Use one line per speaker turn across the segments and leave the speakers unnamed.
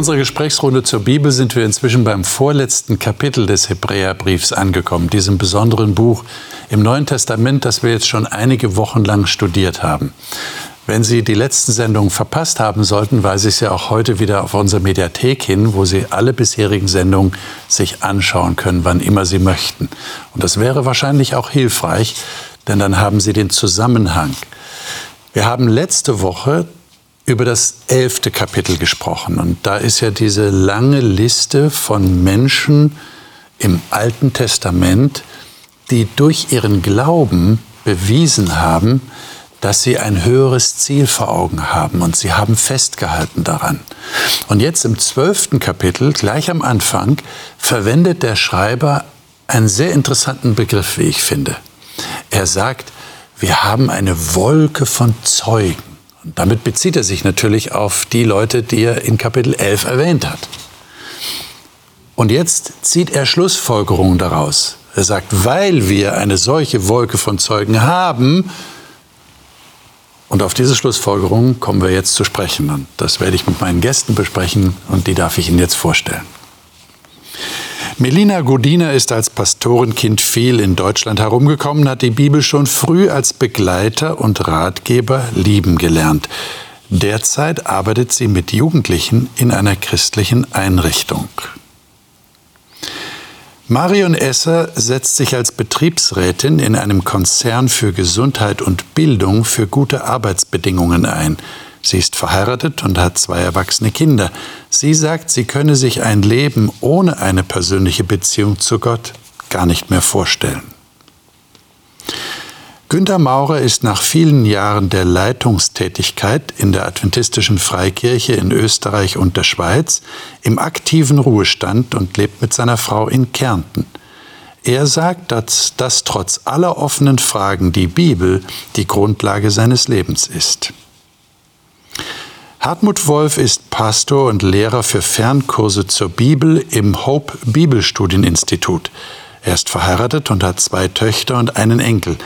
unserer Gesprächsrunde zur Bibel sind wir inzwischen beim vorletzten Kapitel des Hebräerbriefs angekommen, diesem besonderen Buch im Neuen Testament, das wir jetzt schon einige Wochen lang studiert haben. Wenn Sie die letzten Sendungen verpasst haben sollten, weise ich Sie auch heute wieder auf unsere Mediathek hin, wo Sie alle bisherigen Sendungen sich anschauen können, wann immer Sie möchten. Und das wäre wahrscheinlich auch hilfreich, denn dann haben Sie den Zusammenhang. Wir haben letzte Woche über das elfte Kapitel gesprochen. Und da ist ja diese lange Liste von Menschen im Alten Testament, die durch ihren Glauben bewiesen haben, dass sie ein höheres Ziel vor Augen haben und sie haben festgehalten daran. Und jetzt im zwölften Kapitel, gleich am Anfang, verwendet der Schreiber einen sehr interessanten Begriff, wie ich finde. Er sagt, wir haben eine Wolke von Zeugen. Damit bezieht er sich natürlich auf die Leute, die er in Kapitel 11 erwähnt hat. Und jetzt zieht er Schlussfolgerungen daraus. Er sagt, weil wir eine solche Wolke von Zeugen haben, und auf diese Schlussfolgerung kommen wir jetzt zu sprechen. Und das werde ich mit meinen Gästen besprechen und die darf ich Ihnen jetzt vorstellen. Melina Godina ist als Pastorenkind viel in Deutschland herumgekommen, hat die Bibel schon früh als Begleiter und Ratgeber lieben gelernt. Derzeit arbeitet sie mit Jugendlichen in einer christlichen Einrichtung. Marion Esser setzt sich als Betriebsrätin in einem Konzern für Gesundheit und Bildung für gute Arbeitsbedingungen ein. Sie ist verheiratet und hat zwei erwachsene Kinder. Sie sagt, sie könne sich ein Leben ohne eine persönliche Beziehung zu Gott gar nicht mehr vorstellen. Günter Maurer ist nach vielen Jahren der Leitungstätigkeit in der Adventistischen Freikirche in Österreich und der Schweiz im aktiven Ruhestand und lebt mit seiner Frau in Kärnten. Er sagt, dass das trotz aller offenen Fragen die Bibel die Grundlage seines Lebens ist. Hartmut Wolf ist Pastor und Lehrer für Fernkurse zur Bibel im Hope Bibelstudieninstitut. Er ist verheiratet und hat zwei Töchter und einen Enkel.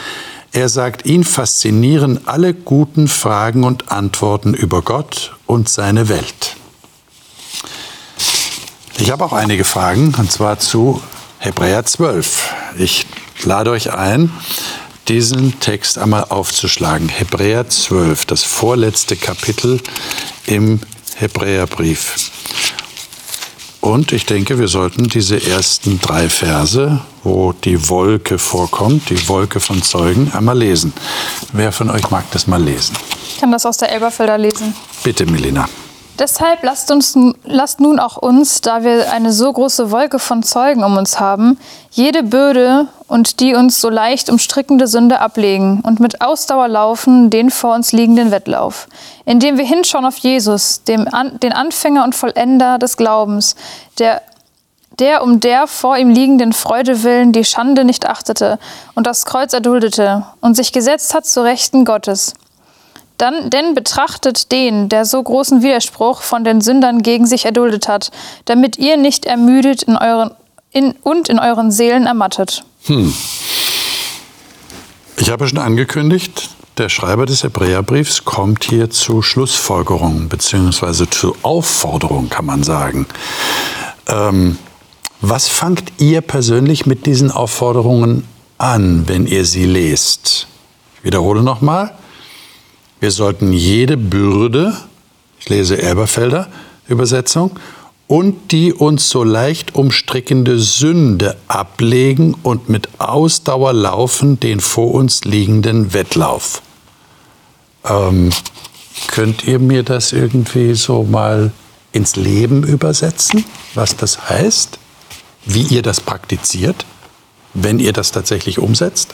Er sagt, ihn faszinieren alle guten Fragen und Antworten über Gott und seine Welt. Ich habe auch einige Fragen, und zwar zu Hebräer 12. Ich lade euch ein, diesen Text einmal aufzuschlagen. Hebräer 12, das vorletzte Kapitel im Hebräerbrief. Und ich denke, wir sollten diese ersten drei Verse, wo die Wolke vorkommt, die Wolke von Zeugen, einmal lesen. Wer von euch mag das mal lesen?
Ich kann das aus der Elberfelder lesen.
Bitte, Melina.
Deshalb lasst, uns, lasst nun auch uns, da wir eine so große Wolke von Zeugen um uns haben, jede Bürde und die uns so leicht umstrickende Sünde ablegen und mit Ausdauer laufen den vor uns liegenden Wettlauf, indem wir hinschauen auf Jesus, dem An den Anfänger und Vollender des Glaubens, der der um der vor ihm liegenden Freude willen die Schande nicht achtete und das Kreuz erduldete und sich gesetzt hat zu Rechten Gottes dann, denn betrachtet den, der so großen Widerspruch von den Sündern gegen sich erduldet hat, damit ihr nicht ermüdet in euren, in, und in euren Seelen ermattet. Hm.
Ich habe schon angekündigt, der Schreiber des Hebräerbriefs kommt hier zu Schlussfolgerungen bzw. zu Aufforderungen, kann man sagen. Ähm, was fangt ihr persönlich mit diesen Aufforderungen an, wenn ihr sie lest? Ich wiederhole nochmal. Wir sollten jede Bürde, ich lese Elberfelder Übersetzung, und die uns so leicht umstrickende Sünde ablegen und mit Ausdauer laufen den vor uns liegenden Wettlauf. Ähm, könnt ihr mir das irgendwie so mal ins Leben übersetzen, was das heißt, wie ihr das praktiziert, wenn ihr das tatsächlich umsetzt?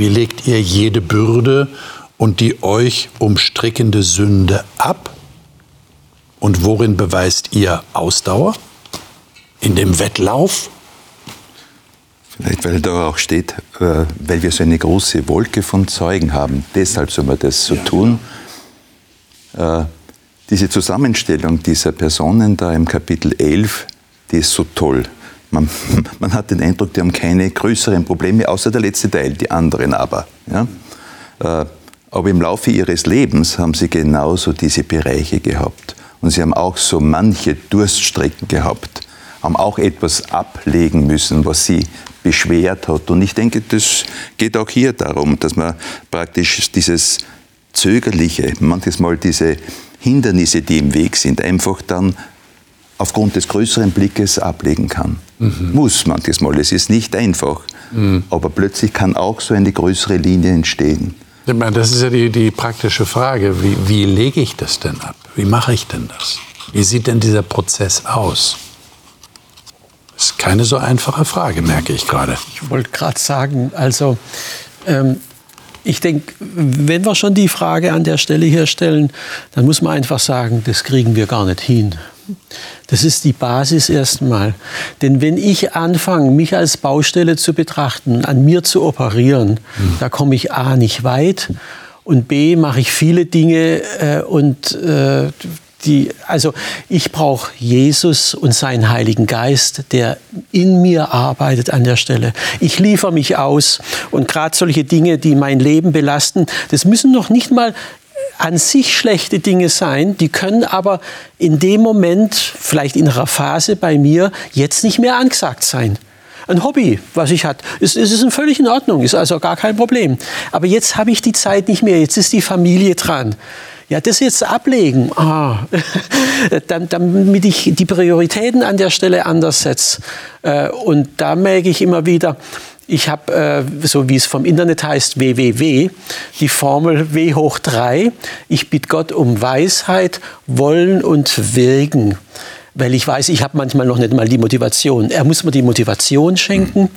Wie legt ihr jede Bürde und die euch umstrickende Sünde ab? Und worin beweist ihr Ausdauer? In dem Wettlauf?
Vielleicht, weil da auch steht, äh, weil wir so eine große Wolke von Zeugen haben. Deshalb soll man das so ja, tun. Ja. Äh, diese Zusammenstellung dieser Personen da im Kapitel 11, die ist so toll. Man, man, hat den Eindruck, die haben keine größeren Probleme, außer der letzte Teil, die anderen aber. Ja? Äh, aber im Laufe ihres Lebens haben sie genauso diese Bereiche gehabt. Und sie haben auch so manche Durststrecken gehabt, haben auch etwas ablegen müssen, was sie beschwert hat. Und ich denke, das geht auch hier darum, dass man praktisch dieses Zögerliche, manches Mal diese Hindernisse, die im Weg sind, einfach dann aufgrund des größeren Blickes ablegen kann. Mhm. Muss manches Mal. Es ist nicht einfach. Mhm. Aber plötzlich kann auch so eine größere Linie entstehen.
Das ist ja die, die praktische Frage. Wie, wie lege ich das denn ab? Wie mache ich denn das? Wie sieht denn dieser Prozess aus? Das ist keine so einfache Frage, merke ich gerade.
Ich wollte gerade sagen, also ähm, ich denke, wenn wir schon die Frage an der Stelle hier stellen, dann muss man einfach sagen, das kriegen wir gar nicht hin. Das ist die Basis erstmal. Denn wenn ich anfange, mich als Baustelle zu betrachten, an mir zu operieren, mhm. da komme ich A nicht weit und B mache ich viele Dinge äh, und äh, die, also ich brauche Jesus und seinen Heiligen Geist, der in mir arbeitet an der Stelle. Ich liefere mich aus und gerade solche Dinge, die mein Leben belasten, das müssen noch nicht mal an sich schlechte Dinge sein, die können aber in dem Moment, vielleicht in einer Phase bei mir, jetzt nicht mehr angesagt sein. Ein Hobby, was ich hatte, ist, ist, ist völlig in Ordnung, ist also gar kein Problem. Aber jetzt habe ich die Zeit nicht mehr, jetzt ist die Familie dran. Ja, das jetzt ablegen, ah, damit ich die Prioritäten an der Stelle anders setze. Äh, und da merke ich immer wieder, ich habe, äh, so wie es vom Internet heißt, www, die Formel W hoch 3. Ich bitte Gott um Weisheit, Wollen und Wirken weil ich weiß, ich habe manchmal noch nicht mal die Motivation. Er muss mir die Motivation schenken,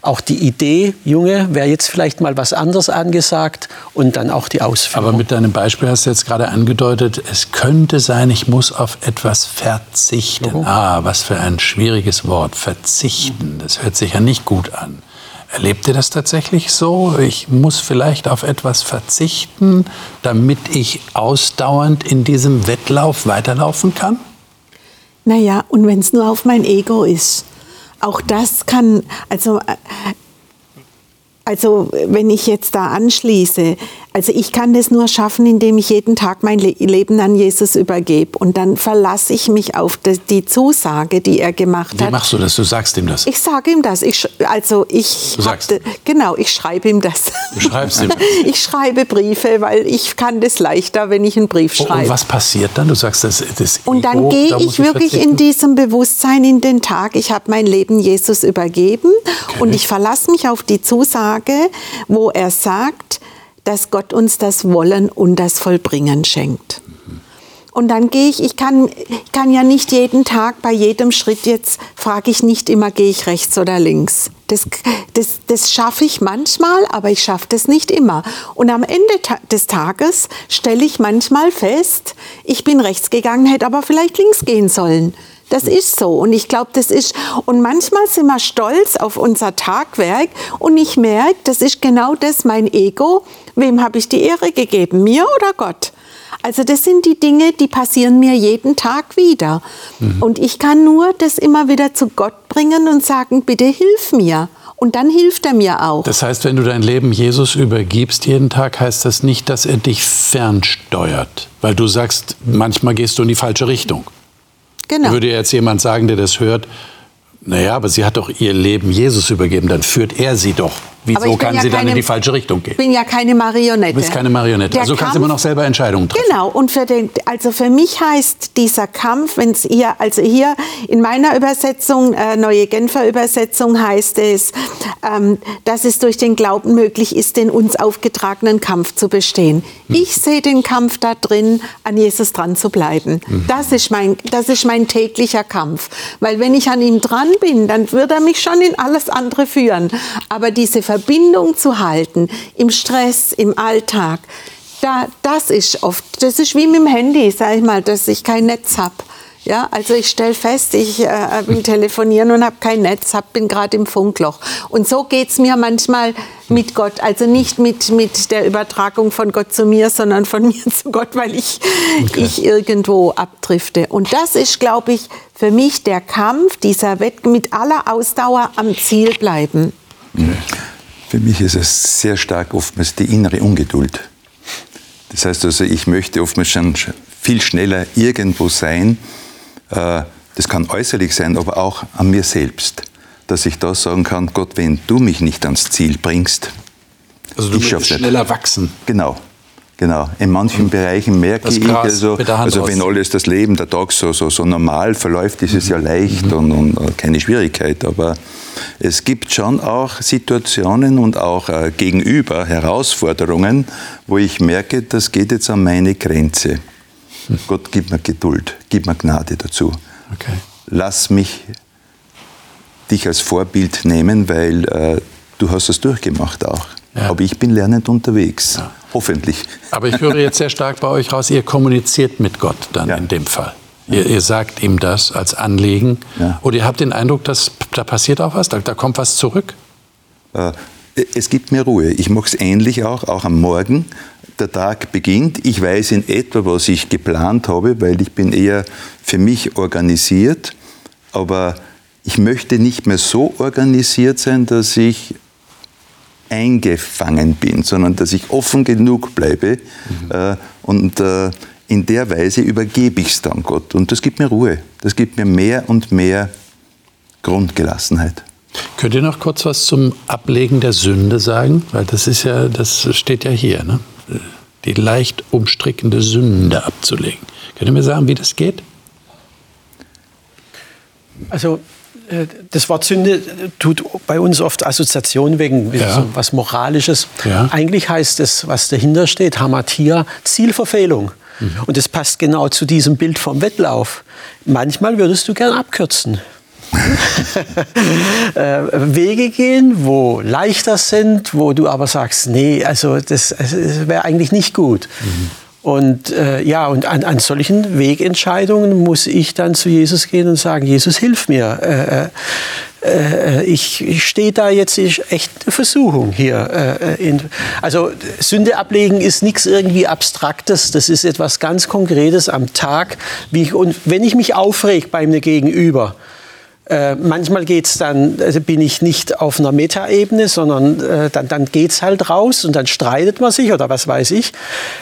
auch die Idee, Junge, wäre jetzt vielleicht mal was anderes angesagt und dann auch die Ausführung.
Aber mit deinem Beispiel hast du jetzt gerade angedeutet, es könnte sein, ich muss auf etwas verzichten. Oh. Ah, was für ein schwieriges Wort, verzichten. Das hört sich ja nicht gut an. Erlebt ihr das tatsächlich so? Ich muss vielleicht auf etwas verzichten, damit ich ausdauernd in diesem Wettlauf weiterlaufen kann?
Naja, und wenn es nur auf mein Ego ist. Auch das kann, also äh, also wenn ich jetzt da anschließe, also ich kann das nur schaffen, indem ich jeden Tag mein Leben an Jesus übergebe. Und dann verlasse ich mich auf die Zusage, die er gemacht
Wie
hat.
Wie machst du das? Du sagst ihm das?
Ich sage ihm das. Ich, also ich
du sagst. Hab,
genau, ich schreibe ihm das.
Du schreibst ihm das?
Ich schreibe Briefe, weil ich kann das leichter, wenn ich einen Brief schreibe.
Oh, und was passiert dann? Du sagst, das, das
Und dann gehe da ich wirklich verzichten? in diesem Bewusstsein in den Tag. Ich habe mein Leben Jesus übergeben okay. und ich verlasse mich auf die Zusage, Tage, wo er sagt, dass Gott uns das Wollen und das Vollbringen schenkt. Und dann gehe ich, ich kann, kann ja nicht jeden Tag bei jedem Schritt jetzt, frage ich nicht immer, gehe ich rechts oder links. Das, das, das schaffe ich manchmal, aber ich schaffe das nicht immer. Und am Ende des Tages stelle ich manchmal fest, ich bin rechts gegangen, hätte aber vielleicht links gehen sollen. Das ist so. Und ich glaube, das ist, und manchmal sind wir stolz auf unser Tagwerk und ich merke, das ist genau das, mein Ego. Wem habe ich die Ehre gegeben? Mir oder Gott? Also das sind die Dinge, die passieren mir jeden Tag wieder. Mhm. Und ich kann nur das immer wieder zu Gott bringen und sagen, bitte hilf mir. Und dann hilft er mir auch.
Das heißt, wenn du dein Leben Jesus übergibst jeden Tag, heißt das nicht, dass er dich fernsteuert. Weil du sagst, manchmal gehst du in die falsche Richtung. Genau. Würde jetzt jemand sagen, der das hört, naja, aber sie hat doch ihr Leben Jesus übergeben, dann führt er sie doch. Wieso kann ja sie keine, dann in die falsche Richtung gehen?
Ich bin ja keine Marionette.
Du bist keine Marionette. Der also Kampf, kannst du immer noch selber Entscheidungen treffen.
Genau. Und für den, also für mich heißt dieser Kampf, wenn es hier, also hier in meiner Übersetzung, äh, neue Genfer Übersetzung heißt es, ähm, dass es durch den Glauben möglich ist, den uns aufgetragenen Kampf zu bestehen. Hm. Ich sehe den Kampf da drin, an Jesus dran zu bleiben. Hm. Das ist mein, das ist mein täglicher Kampf. Weil wenn ich an ihm dran bin, dann wird er mich schon in alles andere führen. Aber diese Verbindung zu halten im Stress, im Alltag, da, das ist oft, das ist wie mit dem Handy, sag ich mal, dass ich kein Netz habe. Ja, also ich stelle fest, ich äh, bin telefonieren und habe kein Netz, hab, bin gerade im Funkloch. Und so geht es mir manchmal mit Gott. Also nicht mit, mit der Übertragung von Gott zu mir, sondern von mir zu Gott, weil ich, okay. ich irgendwo abdrifte. Und das ist, glaube ich, für mich der Kampf, dieser Wett mit aller Ausdauer am Ziel bleiben.
Okay. Für mich ist es sehr stark oftmals die innere Ungeduld. Das heißt also, ich möchte oftmals schon viel schneller irgendwo sein. Äh, das kann äußerlich sein, aber auch an mir selbst. Dass ich da sagen kann, Gott, wenn du mich nicht ans Ziel bringst,
also du willst schneller nicht. wachsen.
Genau. Genau. In manchen mhm. Bereichen merke ich, also, also wenn alles das Leben, der Tag so, so, so normal verläuft, ist es mhm. ja leicht mhm. und, und, keine Schwierigkeit. Aber es gibt schon auch Situationen und auch äh, gegenüber Herausforderungen, wo ich merke, das geht jetzt an meine Grenze. Mhm. Gott, gib mir Geduld, gib mir Gnade dazu. Okay. Lass mich dich als Vorbild nehmen, weil äh, du hast es durchgemacht auch. Ja. Aber ich bin lernend unterwegs. Ja. Hoffentlich.
Aber ich höre jetzt sehr stark bei euch raus, ihr kommuniziert mit Gott dann ja. in dem Fall. Ihr, ihr, sagt ihm das als Anliegen. Oder ihr habt den Eindruck, dass da passiert auch was, da, da kommt was zurück?
Äh, es gibt mir Ruhe. Ich mache es ähnlich auch, auch am Morgen. Der Tag beginnt. Ich weiß in etwa, was ich geplant habe, weil ich bin eher für mich organisiert. Aber ich möchte nicht mehr so organisiert sein, dass ich eingefangen bin, sondern dass ich offen genug bleibe mhm. äh, und äh, in der Weise übergebe ich es dann Gott. Und das gibt mir Ruhe, das gibt mir mehr und mehr Grundgelassenheit.
Könnt ihr noch kurz was zum Ablegen der Sünde sagen? Weil das ist ja, das steht ja hier, ne? die leicht umstrickende Sünde abzulegen. Könnt ihr mir sagen, wie das geht?
Also das Wort Sünde tut bei uns oft Assoziation wegen ja. so was Moralisches. Ja. Eigentlich heißt es, was dahinter steht, Hamatia, Zielverfehlung. Mhm. Und das passt genau zu diesem Bild vom Wettlauf. Manchmal würdest du gern abkürzen. äh, Wege gehen, wo leichter sind, wo du aber sagst, nee, also das, das wäre eigentlich nicht gut. Mhm. Und äh, ja, und an, an, solchen Wegentscheidungen muss ich dann zu Jesus gehen und sagen, Jesus, hilf mir. Äh, äh, äh ich, ich stehe da jetzt echt eine Versuchung hier. Äh, in, also Sünde ablegen ist nichts irgendwie Abstraktes, das ist etwas ganz Konkretes am Tag. Wie ich, und wenn ich mich aufreg bei mir Gegenüber, äh, manchmal geht's dann, also bin ich nicht auf einer Metaebene, sondern äh, dann, dann geht's halt raus und dann streitet man sich oder was weiß ich.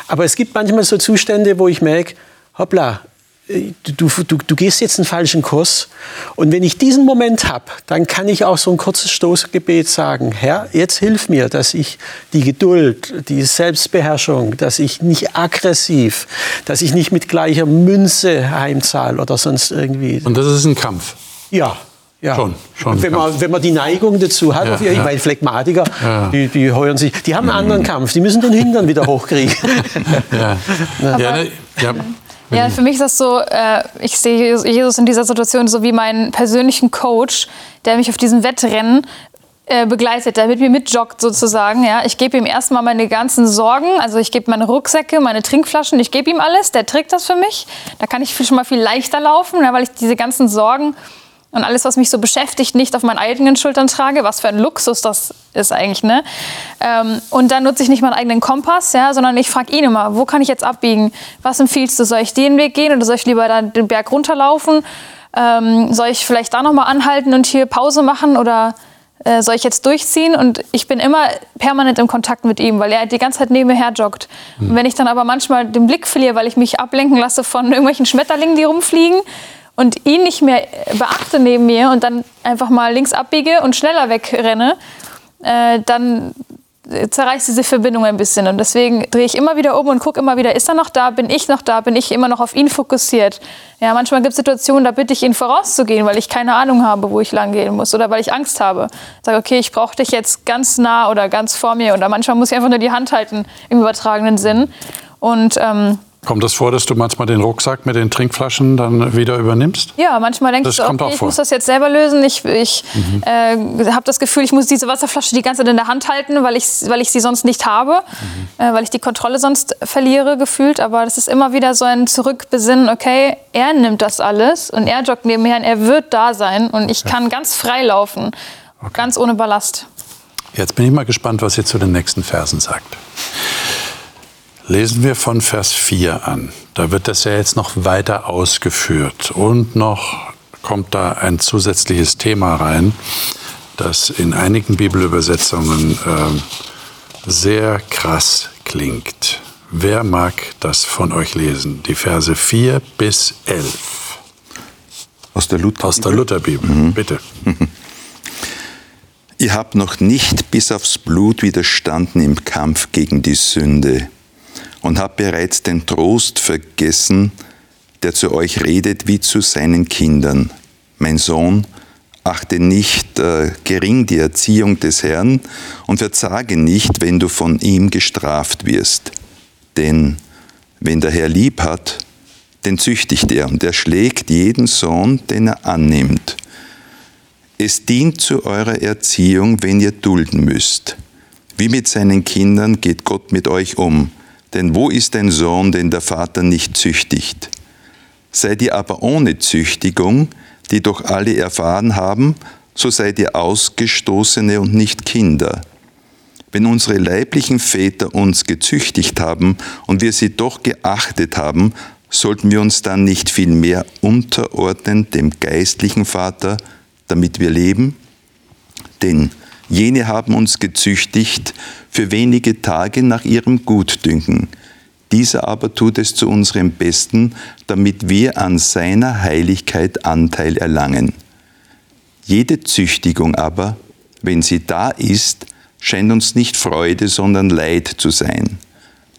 Aber es gibt manchmal so Zustände, wo ich merke, hoppla, äh, Du, du, du, gehst jetzt einen falschen Kurs. Und wenn ich diesen Moment habe, dann kann ich auch so ein kurzes Stoßgebet sagen, Herr, jetzt hilf mir, dass ich die Geduld, die Selbstbeherrschung, dass ich nicht aggressiv, dass ich nicht mit gleicher Münze heimzahle oder sonst irgendwie.
Und das ist ein Kampf.
Ja. Ja. Schon, schon wenn, man, wenn man die Neigung dazu hat, ja, ich meine, Phlegmatiker, ja. die, die heuern sich, die haben einen anderen Kampf, die müssen den Hintern wieder hochkriegen.
ja. Ja, ne, ja. Ja, für mich ist das so, äh, ich sehe Jesus in dieser Situation so wie meinen persönlichen Coach, der mich auf diesem Wettrennen äh, begleitet, der mit mir mitjoggt sozusagen. Ja. Ich gebe ihm erstmal meine ganzen Sorgen, also ich gebe meine Rucksäcke, meine Trinkflaschen, ich gebe ihm alles, der trägt das für mich. Da kann ich schon mal viel leichter laufen, ja, weil ich diese ganzen Sorgen und alles, was mich so beschäftigt, nicht auf meinen eigenen Schultern trage. Was für ein Luxus das ist eigentlich. Ne? Ähm, und dann nutze ich nicht meinen eigenen Kompass, ja, sondern ich frage ihn immer, wo kann ich jetzt abbiegen? Was empfiehlst du? Soll ich den Weg gehen oder soll ich lieber dann den Berg runterlaufen? Ähm, soll ich vielleicht da nochmal anhalten und hier Pause machen oder äh, soll ich jetzt durchziehen? Und ich bin immer permanent im Kontakt mit ihm, weil er die ganze Zeit neben mir her joggt. Mhm. Und wenn ich dann aber manchmal den Blick verliere, weil ich mich ablenken lasse von irgendwelchen Schmetterlingen, die rumfliegen, und ihn nicht mehr beachte neben mir und dann einfach mal links abbiege und schneller wegrenne, äh, dann zerreißt diese Verbindung ein bisschen. Und deswegen drehe ich immer wieder um und gucke immer wieder, ist er noch da, bin ich noch da, bin ich immer noch auf ihn fokussiert. Ja, manchmal gibt es Situationen, da bitte ich ihn vorauszugehen, weil ich keine Ahnung habe, wo ich lang gehen muss oder weil ich Angst habe. Sage, okay, ich brauche dich jetzt ganz nah oder ganz vor mir. Oder manchmal muss ich einfach nur die Hand halten im übertragenen Sinn. Und ähm,
Kommt das vor, dass du manchmal den Rucksack mit den Trinkflaschen dann wieder übernimmst?
Ja, manchmal denkst das du, okay, ich muss das jetzt selber lösen. Ich, ich mhm. äh, habe das Gefühl, ich muss diese Wasserflasche die ganze Zeit in der Hand halten, weil ich, weil ich sie sonst nicht habe, mhm. äh, weil ich die Kontrolle sonst verliere, gefühlt. Aber das ist immer wieder so ein Zurückbesinnen, okay, er nimmt das alles und er joggt nebenher und er wird da sein und ich okay. kann ganz frei laufen, okay. ganz ohne Ballast.
Jetzt bin ich mal gespannt, was ihr zu den nächsten Versen sagt. Lesen wir von Vers 4 an. Da wird das ja jetzt noch weiter ausgeführt und noch kommt da ein zusätzliches Thema rein, das in einigen Bibelübersetzungen äh, sehr krass klingt. Wer mag das von euch lesen? Die Verse 4 bis 11.
Aus der Luther.
Aus der Lutherbibel, mhm. bitte.
Ihr habt noch nicht bis aufs Blut widerstanden im Kampf gegen die Sünde und habt bereits den Trost vergessen, der zu euch redet wie zu seinen Kindern. Mein Sohn, achte nicht äh, gering die Erziehung des Herrn und verzage nicht, wenn du von ihm gestraft wirst. Denn wenn der Herr lieb hat, den züchtigt er und er schlägt jeden Sohn, den er annimmt. Es dient zu eurer Erziehung, wenn ihr dulden müsst. Wie mit seinen Kindern geht Gott mit euch um. Denn wo ist ein Sohn, den der Vater nicht züchtigt? Seid ihr aber ohne Züchtigung, die doch alle erfahren haben, so seid ihr Ausgestoßene und nicht Kinder. Wenn unsere leiblichen Väter uns gezüchtigt haben und wir sie doch geachtet haben, sollten wir uns dann nicht viel mehr unterordnen dem geistlichen Vater, damit wir leben? Denn jene haben uns gezüchtigt für wenige Tage nach ihrem Gutdünken. Dieser aber tut es zu unserem Besten, damit wir an seiner Heiligkeit Anteil erlangen. Jede Züchtigung aber, wenn sie da ist, scheint uns nicht Freude, sondern Leid zu sein.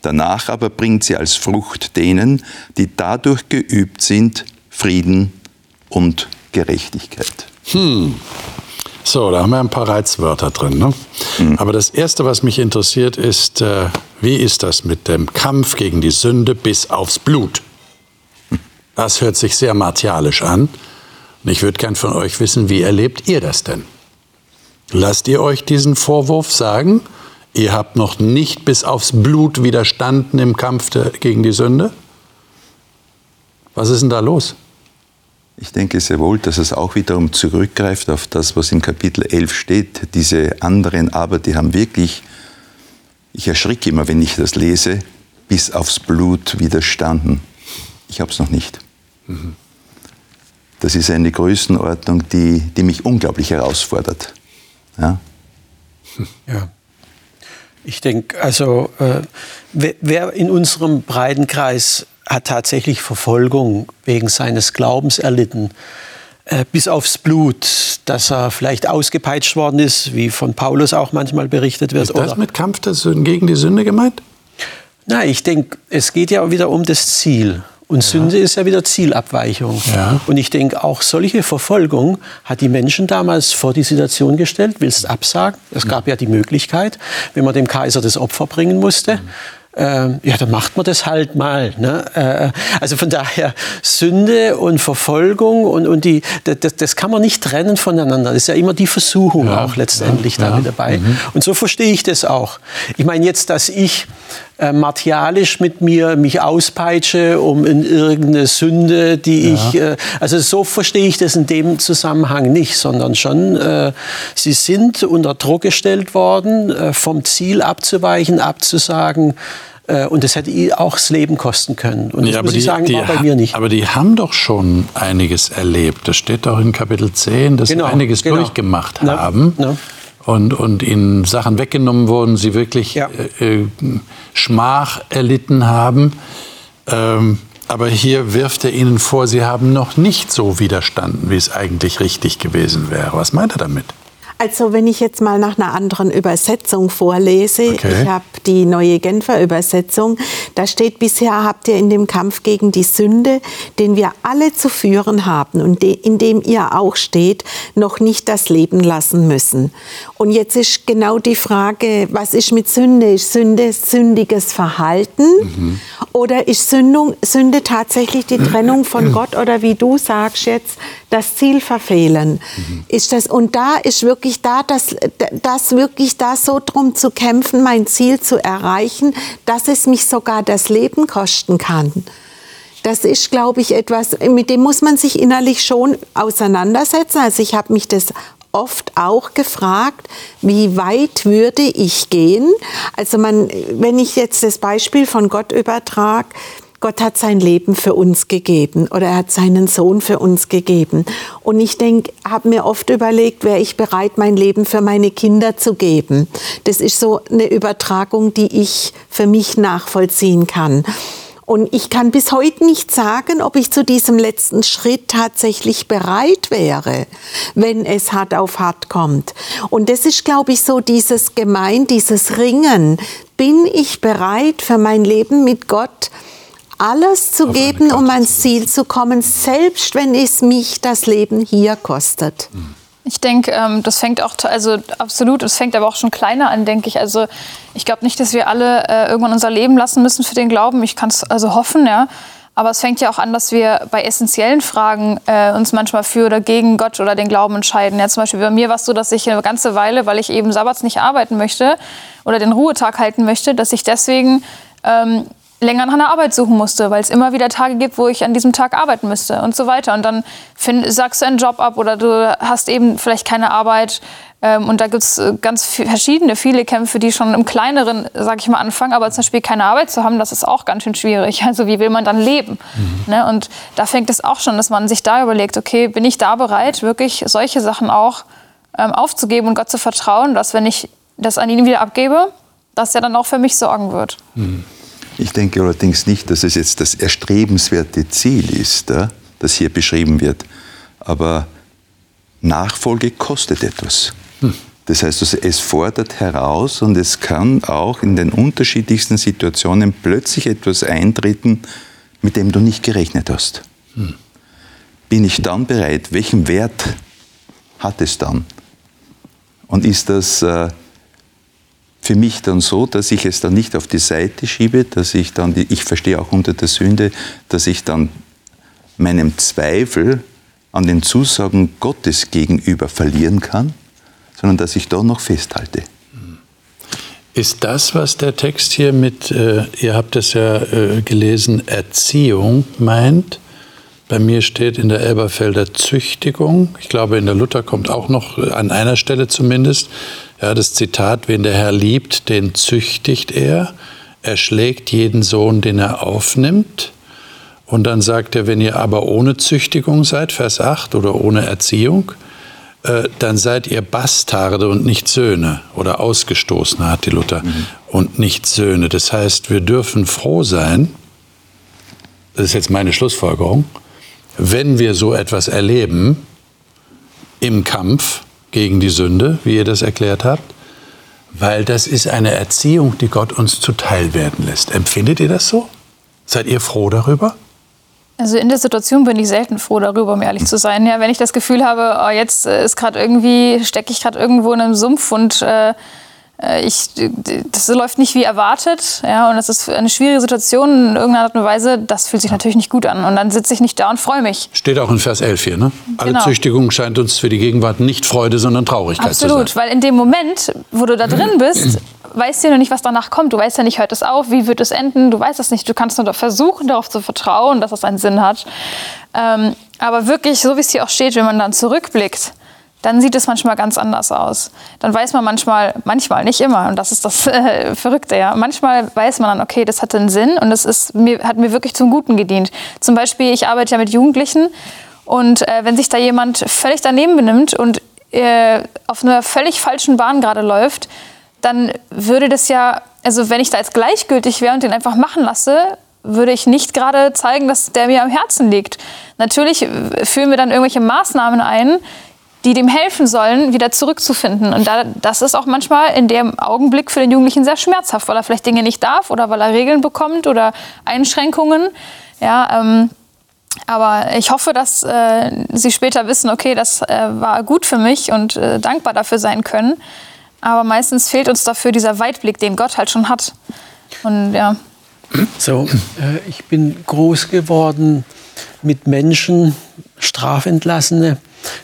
Danach aber bringt sie als Frucht denen, die dadurch geübt sind, Frieden und Gerechtigkeit.
Hm. So, da haben wir ein paar Reizwörter drin. Ne? Mhm. Aber das Erste, was mich interessiert, ist, äh, wie ist das mit dem Kampf gegen die Sünde bis aufs Blut? Das hört sich sehr martialisch an. Und ich würde gern von euch wissen, wie erlebt ihr das denn? Lasst ihr euch diesen Vorwurf sagen? Ihr habt noch nicht bis aufs Blut widerstanden im Kampf gegen die Sünde? Was ist denn da los?
Ich denke sehr wohl, dass es auch wiederum zurückgreift auf das, was im Kapitel 11 steht. Diese anderen aber, die haben wirklich, ich erschricke immer, wenn ich das lese, bis aufs Blut widerstanden. Ich habe es noch nicht. Mhm. Das ist eine Größenordnung, die, die mich unglaublich herausfordert. Ja.
ja. Ich denke, also äh, wer in unserem Breitenkreis hat tatsächlich Verfolgung wegen seines Glaubens erlitten, äh, bis aufs Blut, dass er vielleicht ausgepeitscht worden ist, wie von Paulus auch manchmal berichtet wird.
Ist das mit Kampf gegen die Sünde gemeint?
Nein, ich denke, es geht ja wieder um das Ziel. Und ja. Sünde ist ja wieder Zielabweichung. Ja. Und ich denke, auch solche Verfolgung hat die Menschen damals vor die Situation gestellt, willst absagen? Es gab ja die Möglichkeit, wenn man dem Kaiser das Opfer bringen musste. Mhm ähm, ja, dann macht man das halt mal. Ne? Äh, also von daher Sünde und Verfolgung und, und die, das, das kann man nicht trennen voneinander. Das ist ja immer die Versuchung ja, auch letztendlich ja, damit ja. dabei. Mhm. Und so verstehe ich das auch. Ich meine jetzt, dass ich äh, martialisch mit mir mich auspeitsche um in irgendeine Sünde, die ja. ich, äh, also so verstehe ich das in dem Zusammenhang nicht, sondern schon, äh, sie sind unter Druck gestellt worden, äh, vom Ziel abzuweichen, abzusagen, äh, und das hätte auch das Leben kosten können. Und das ja, muss ich die, sagen, war bei mir nicht.
Aber die haben doch schon einiges erlebt. Das steht doch in Kapitel 10, dass genau, sie einiges genau. durchgemacht na, haben. Na und, und ihnen Sachen weggenommen wurden, sie wirklich ja. äh, äh, Schmach erlitten haben. Ähm, aber hier wirft er ihnen vor, sie haben noch nicht so widerstanden, wie es eigentlich richtig gewesen wäre. Was meint er damit?
Also wenn ich jetzt mal nach einer anderen Übersetzung vorlese, okay. ich habe die neue Genfer Übersetzung, da steht, bisher habt ihr in dem Kampf gegen die Sünde, den wir alle zu führen haben und in dem ihr auch steht, noch nicht das Leben lassen müssen. Und jetzt ist genau die Frage, was ist mit Sünde? Ist Sünde sündiges Verhalten mhm. oder ist Sündung, Sünde tatsächlich die Trennung von Gott oder wie du sagst jetzt, das Ziel verfehlen? Mhm. Ist das, und da ist wirklich wirklich da, dass, dass wirklich da so drum zu kämpfen, mein Ziel zu erreichen, dass es mich sogar das Leben kosten kann. Das ist, glaube ich, etwas, mit dem muss man sich innerlich schon auseinandersetzen. Also ich habe mich das oft auch gefragt, wie weit würde ich gehen? Also man, wenn ich jetzt das Beispiel von Gott übertrage, Gott hat sein Leben für uns gegeben oder er hat seinen Sohn für uns gegeben. Und ich denke, habe mir oft überlegt, wäre ich bereit, mein Leben für meine Kinder zu geben. Das ist so eine Übertragung, die ich für mich nachvollziehen kann. Und ich kann bis heute nicht sagen, ob ich zu diesem letzten Schritt tatsächlich bereit wäre, wenn es hart auf hart kommt. Und das ist, glaube ich, so dieses Gemein, dieses Ringen. Bin ich bereit für mein Leben mit Gott? Alles zu geben, um ans Ziel zu kommen, selbst wenn es mich das Leben hier kostet.
Ich denke, ähm, das fängt auch, also absolut, es fängt aber auch schon kleiner an, denke ich. Also ich glaube nicht, dass wir alle äh, irgendwann unser Leben lassen müssen für den Glauben. Ich kann es also hoffen, ja. Aber es fängt ja auch an, dass wir bei essentiellen Fragen äh, uns manchmal für oder gegen Gott oder den Glauben entscheiden. Ja, zum Beispiel bei mir war es so, dass ich eine ganze Weile, weil ich eben Sabbats nicht arbeiten möchte oder den Ruhetag halten möchte, dass ich deswegen ähm, länger nach einer Arbeit suchen musste, weil es immer wieder Tage gibt, wo ich an diesem Tag arbeiten müsste und so weiter. Und dann find, sagst du einen Job ab oder du hast eben vielleicht keine Arbeit. Ähm, und da gibt es äh, ganz verschiedene, viele Kämpfe, die schon im Kleineren, sag ich mal, anfangen. Aber zum Beispiel keine Arbeit zu haben, das ist auch ganz schön schwierig. Also wie will man dann leben? Mhm. Ne? Und da fängt es auch schon, dass man sich da überlegt, okay, bin ich da bereit, wirklich solche Sachen auch ähm, aufzugeben und Gott zu vertrauen, dass wenn ich das an ihn wieder abgebe, dass er dann auch für mich sorgen wird.
Mhm. Ich denke allerdings nicht, dass es jetzt das erstrebenswerte Ziel ist, das hier beschrieben wird. Aber Nachfolge kostet etwas. Hm. Das heißt, also, es fordert heraus und es kann auch in den unterschiedlichsten Situationen plötzlich etwas eintreten, mit dem du nicht gerechnet hast. Hm. Bin ich dann bereit? Welchen Wert hat es dann? Und ist das äh, für mich dann so, dass ich es dann nicht auf die Seite schiebe, dass ich dann, die, ich verstehe auch unter der Sünde, dass ich dann meinem Zweifel an den Zusagen Gottes gegenüber verlieren kann, sondern dass ich da noch festhalte.
Ist das, was der Text hier mit, äh, ihr habt es ja äh, gelesen, Erziehung meint? Bei mir steht in der Elberfelder Züchtigung. Ich glaube, in der Luther kommt auch noch an einer Stelle zumindest ja, das Zitat, wen der Herr liebt, den züchtigt er. Er schlägt jeden Sohn, den er aufnimmt. Und dann sagt er, wenn ihr aber ohne Züchtigung seid, Vers 8, oder ohne Erziehung, äh, dann seid ihr Bastarde und nicht Söhne oder Ausgestoßene, hat die Luther, mhm. und nicht Söhne. Das heißt, wir dürfen froh sein, das ist jetzt meine Schlussfolgerung, wenn wir so etwas erleben im Kampf, gegen die Sünde, wie ihr das erklärt habt, weil das ist eine Erziehung, die Gott uns zuteil werden lässt. Empfindet ihr das so? Seid ihr froh darüber?
Also in der Situation bin ich selten froh darüber, um ehrlich zu sein. Ja, wenn ich das Gefühl habe, oh, jetzt ist gerade irgendwie, stecke ich gerade irgendwo in einem Sumpf und äh, äh, ich, das läuft nicht wie erwartet, ja, und das ist eine schwierige Situation in irgendeiner Art und Weise. Das fühlt sich natürlich nicht gut an. Und dann sitze ich nicht da und freue mich.
Steht auch in Vers 11 hier, ne? Alle genau. Züchtigung scheint uns für die Gegenwart nicht Freude, sondern Traurigkeit
Absolut, zu sein. Absolut, weil in dem Moment, wo du da drin bist, weißt du ja noch nicht, was danach kommt. Du weißt ja nicht, hört es auf, wie wird es enden. Du weißt es nicht. Du kannst nur versuchen, darauf zu vertrauen, dass es einen Sinn hat. Ähm, aber wirklich, so wie es hier auch steht, wenn man dann zurückblickt, dann sieht es manchmal ganz anders aus. Dann weiß man manchmal, manchmal, nicht immer, und das ist das äh, Verrückte, ja. Manchmal weiß man dann, okay, das hatte einen Sinn und es mir, hat mir wirklich zum Guten gedient. Zum Beispiel, ich arbeite ja mit Jugendlichen und äh, wenn sich da jemand völlig daneben benimmt und äh, auf einer völlig falschen Bahn gerade läuft, dann würde das ja, also wenn ich da jetzt gleichgültig wäre und den einfach machen lasse, würde ich nicht gerade zeigen, dass der mir am Herzen liegt. Natürlich äh, führen wir dann irgendwelche Maßnahmen ein, die dem helfen sollen, wieder zurückzufinden. Und da, das ist auch manchmal in dem Augenblick für den Jugendlichen sehr schmerzhaft, weil er vielleicht Dinge nicht darf oder weil er Regeln bekommt oder Einschränkungen. Ja, ähm, aber ich hoffe, dass äh, sie später wissen, okay, das äh, war gut für mich und äh, dankbar dafür sein können. Aber meistens fehlt uns dafür dieser Weitblick, den Gott halt schon hat. Und ja.
So, äh, ich bin groß geworden mit Menschen, Strafentlassene,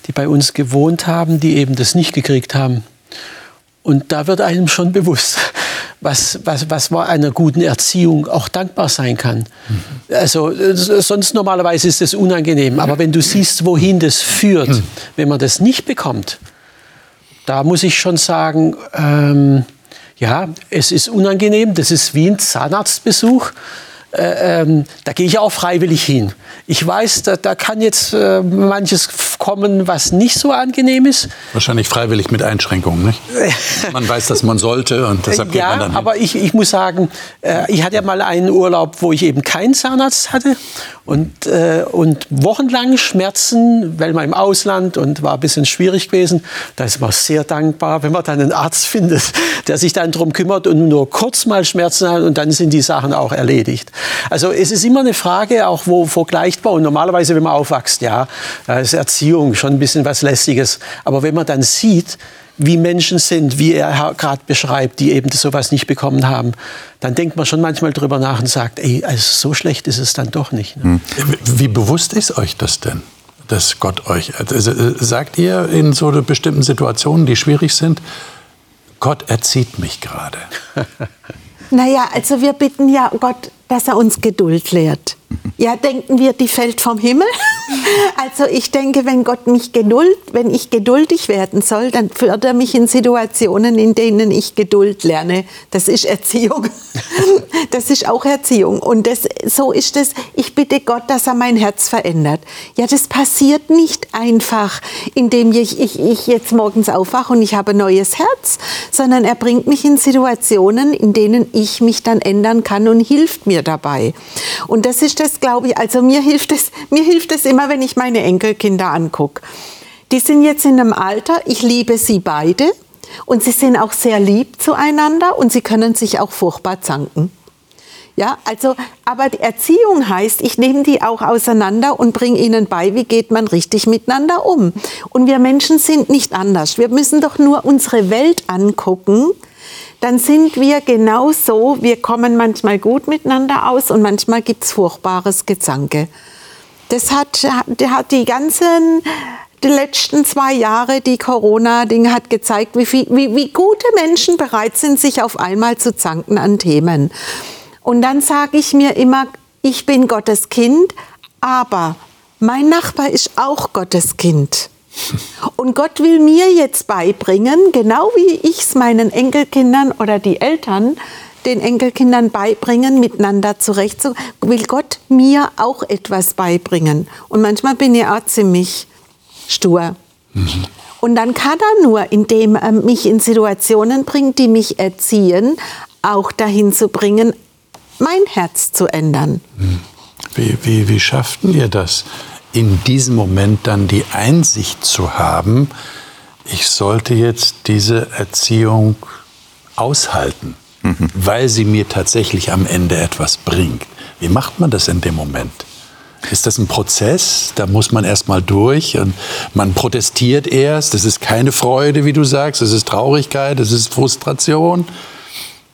die bei uns gewohnt haben, die eben das nicht gekriegt haben. Und da wird einem schon bewusst, was, was, was man einer guten Erziehung auch dankbar sein kann. Mhm. Also sonst normalerweise ist es unangenehm, aber wenn du siehst, wohin das führt, mhm. wenn man das nicht bekommt, da muss ich schon sagen, ähm, ja, es ist unangenehm, das ist wie ein Zahnarztbesuch äh, ähm, da gehe ich auch freiwillig hin. Ich weiß, da, da kann jetzt äh, manches kommen, was nicht so angenehm ist.
Wahrscheinlich freiwillig mit Einschränkungen, nicht? man weiß, dass man sollte und deshalb geht
ja,
man dann hin.
aber ich, ich muss sagen, äh, ich hatte ja mal einen Urlaub, wo ich eben keinen Zahnarzt hatte und, äh, und wochenlang Schmerzen, weil man im Ausland und war ein bisschen schwierig gewesen. Da ist man sehr dankbar, wenn man dann einen Arzt findet, der sich dann darum kümmert und nur kurz mal Schmerzen hat und dann sind die Sachen auch erledigt. Also es ist immer eine Frage, auch wo vergleichbar. Und normalerweise, wenn man aufwächst, ja, da ist Erziehung schon ein bisschen was Lästiges. Aber wenn man dann sieht, wie Menschen sind, wie er gerade beschreibt, die eben sowas nicht bekommen haben, dann denkt man schon manchmal drüber nach und sagt, ey, also so schlecht ist es dann doch nicht. Ne?
Wie bewusst ist euch das denn? Dass Gott euch, also, äh, sagt ihr in so bestimmten Situationen, die schwierig sind, Gott erzieht mich gerade?
Naja, also wir bitten ja Gott, dass er uns Geduld lehrt. Ja, denken wir, die fällt vom Himmel? Also ich denke, wenn Gott mich geduld, wenn ich geduldig werden soll, dann führt er mich in Situationen, in denen ich Geduld lerne. Das ist Erziehung. Das ist auch Erziehung. Und das, so ist es. Ich bitte Gott, dass er mein Herz verändert. Ja, das passiert nicht einfach, indem ich, ich, ich jetzt morgens aufwache und ich habe ein neues Herz, sondern er bringt mich in Situationen, in denen ich mich dann ändern kann und hilft mir dabei. Und das ist das, glaube ich, also mir hilft es, mir hilft es immer, wenn ich meine Enkelkinder angucke. Die sind jetzt in einem Alter, ich liebe sie beide und sie sind auch sehr lieb zueinander und sie können sich auch furchtbar zanken. Ja, also, aber die Erziehung heißt, ich nehme die auch auseinander und bringe ihnen bei, wie geht man richtig miteinander um. Und wir Menschen sind nicht anders. Wir müssen doch nur unsere Welt angucken. Dann sind wir genauso. Wir kommen manchmal gut miteinander aus und manchmal gibt es furchtbares Gezanke. Das hat, hat die ganzen die letzten zwei Jahre, die Corona-Ding hat gezeigt, wie, viel, wie, wie gute Menschen bereit sind, sich auf einmal zu zanken an Themen. Und dann sage ich mir immer, ich bin Gottes Kind, aber mein Nachbar ist auch Gottes Kind. Und Gott will mir jetzt beibringen, genau wie ich es meinen Enkelkindern oder die Eltern den Enkelkindern beibringen, miteinander zurechtzu, will Gott mir auch etwas beibringen. Und manchmal bin ich auch ziemlich stur. Mhm. Und dann kann er nur, indem er mich in Situationen bringt, die mich erziehen, auch dahin zu bringen, mein Herz zu ändern.
Wie, wie, wie schafften ihr das, in diesem Moment dann die Einsicht zu haben, ich sollte jetzt diese Erziehung aushalten, mhm. weil sie mir tatsächlich am Ende etwas bringt? Wie macht man das in dem Moment? Ist das ein Prozess? Da muss man erst mal durch und man protestiert erst. Das ist keine Freude, wie du sagst. Es ist Traurigkeit, es ist Frustration.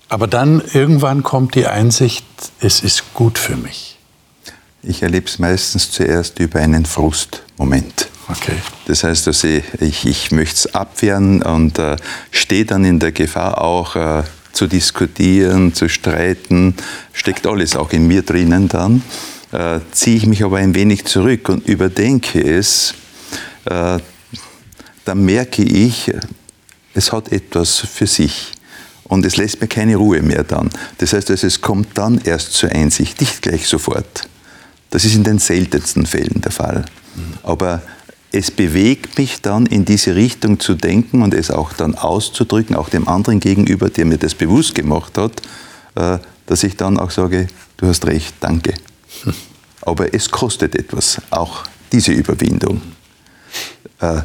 Aber dann irgendwann kommt die Einsicht, es ist gut für mich.
Ich erlebe es meistens zuerst über einen Frustmoment.
Okay.
Das heißt, also ich, ich möchte es abwehren und äh, stehe dann in der Gefahr auch äh, zu diskutieren, zu streiten. Steckt alles auch in mir drinnen dann. Äh, ziehe ich mich aber ein wenig zurück und überdenke es, äh, dann merke ich, es hat etwas für sich. Und es lässt mir keine Ruhe mehr dann. Das heißt, also, es kommt dann erst zur Einsicht, nicht gleich sofort. Das ist in den seltensten Fällen der Fall. Aber es bewegt mich dann in diese Richtung zu denken und es auch dann auszudrücken, auch dem anderen gegenüber, der mir das bewusst gemacht hat, äh, dass ich dann auch sage, du hast recht, danke. Aber es kostet etwas, auch diese Überwindung. Äh,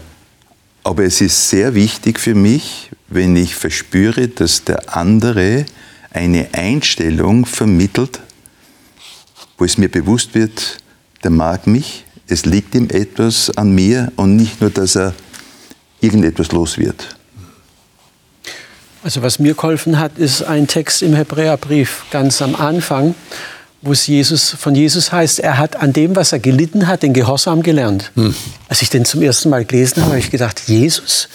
aber es ist sehr wichtig für mich, wenn ich verspüre, dass der andere eine Einstellung vermittelt, wo es mir bewusst wird, der mag mich, es liegt ihm etwas an mir und nicht nur, dass er irgendetwas los wird.
Also was mir geholfen hat, ist ein Text im Hebräerbrief ganz am Anfang, wo es Jesus, von Jesus heißt, er hat an dem, was er gelitten hat, den Gehorsam gelernt. Hm. Als ich den zum ersten Mal gelesen habe, habe ich gedacht, Jesus,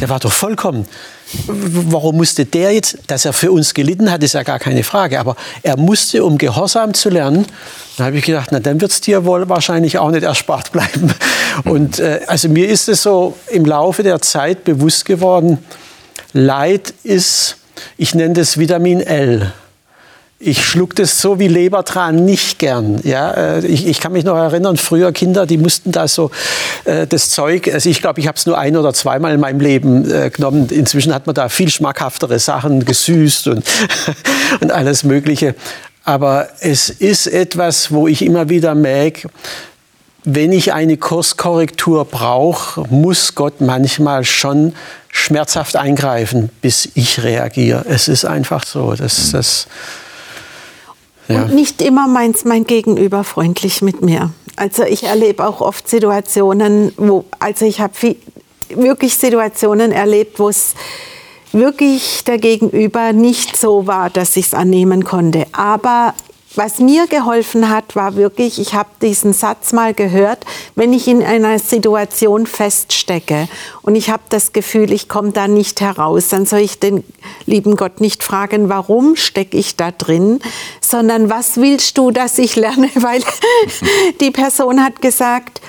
der war doch vollkommen. Warum musste der jetzt, dass er für uns gelitten hat, ist ja gar keine Frage. Aber er musste, um Gehorsam zu lernen, da habe ich gedacht, na dann wird es dir wohl wahrscheinlich auch nicht erspart bleiben. Und äh, also mir ist es so im Laufe der Zeit bewusst geworden, Leid ist, ich nenne das Vitamin L ich schluck das so wie Lebertran nicht gern. Ja, äh, ich, ich kann mich noch erinnern, früher Kinder, die mussten da so äh, das Zeug, also ich glaube, ich habe es nur ein oder zweimal in meinem Leben äh, genommen. Inzwischen hat man da viel schmackhaftere Sachen gesüßt und, und alles Mögliche. Aber es ist etwas, wo ich immer wieder merke, wenn ich eine Kurskorrektur brauche, muss Gott manchmal schon schmerzhaft eingreifen, bis ich reagiere. Es ist einfach so. Das, das,
ja. Und nicht immer meint mein Gegenüber freundlich mit mir. Also ich erlebe auch oft Situationen, wo, also ich habe wirklich Situationen erlebt, wo es wirklich der Gegenüber nicht so war, dass ich es annehmen konnte. Aber was mir geholfen hat, war wirklich, ich habe diesen Satz mal gehört, wenn ich in einer Situation feststecke. Und ich habe das Gefühl, ich komme da nicht heraus, dann soll ich den lieben Gott nicht fragen, warum stecke ich da drin, sondern was willst du, dass ich lerne, weil die Person hat gesagt,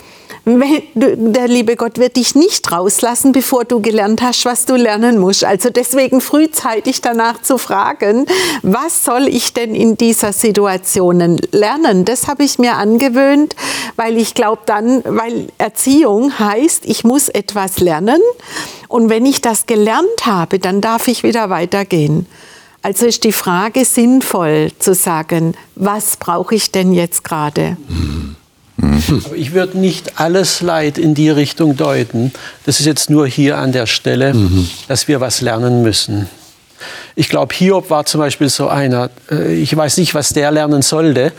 der liebe Gott wird dich nicht rauslassen, bevor du gelernt hast, was du lernen musst. Also deswegen frühzeitig danach zu fragen, was soll ich denn in dieser Situation lernen? Das habe ich mir angewöhnt, weil ich glaube dann, weil Erziehung heißt, ich muss etwas lernen und wenn ich das gelernt habe, dann darf ich wieder weitergehen. Also ist die Frage sinnvoll zu sagen, was brauche ich denn jetzt gerade? Mhm.
Aber ich würde nicht alles Leid in die Richtung deuten. Das ist jetzt nur hier an der Stelle, mhm. dass wir was lernen müssen. Ich glaube, Hiob war zum Beispiel so einer. Äh, ich weiß nicht, was der lernen sollte.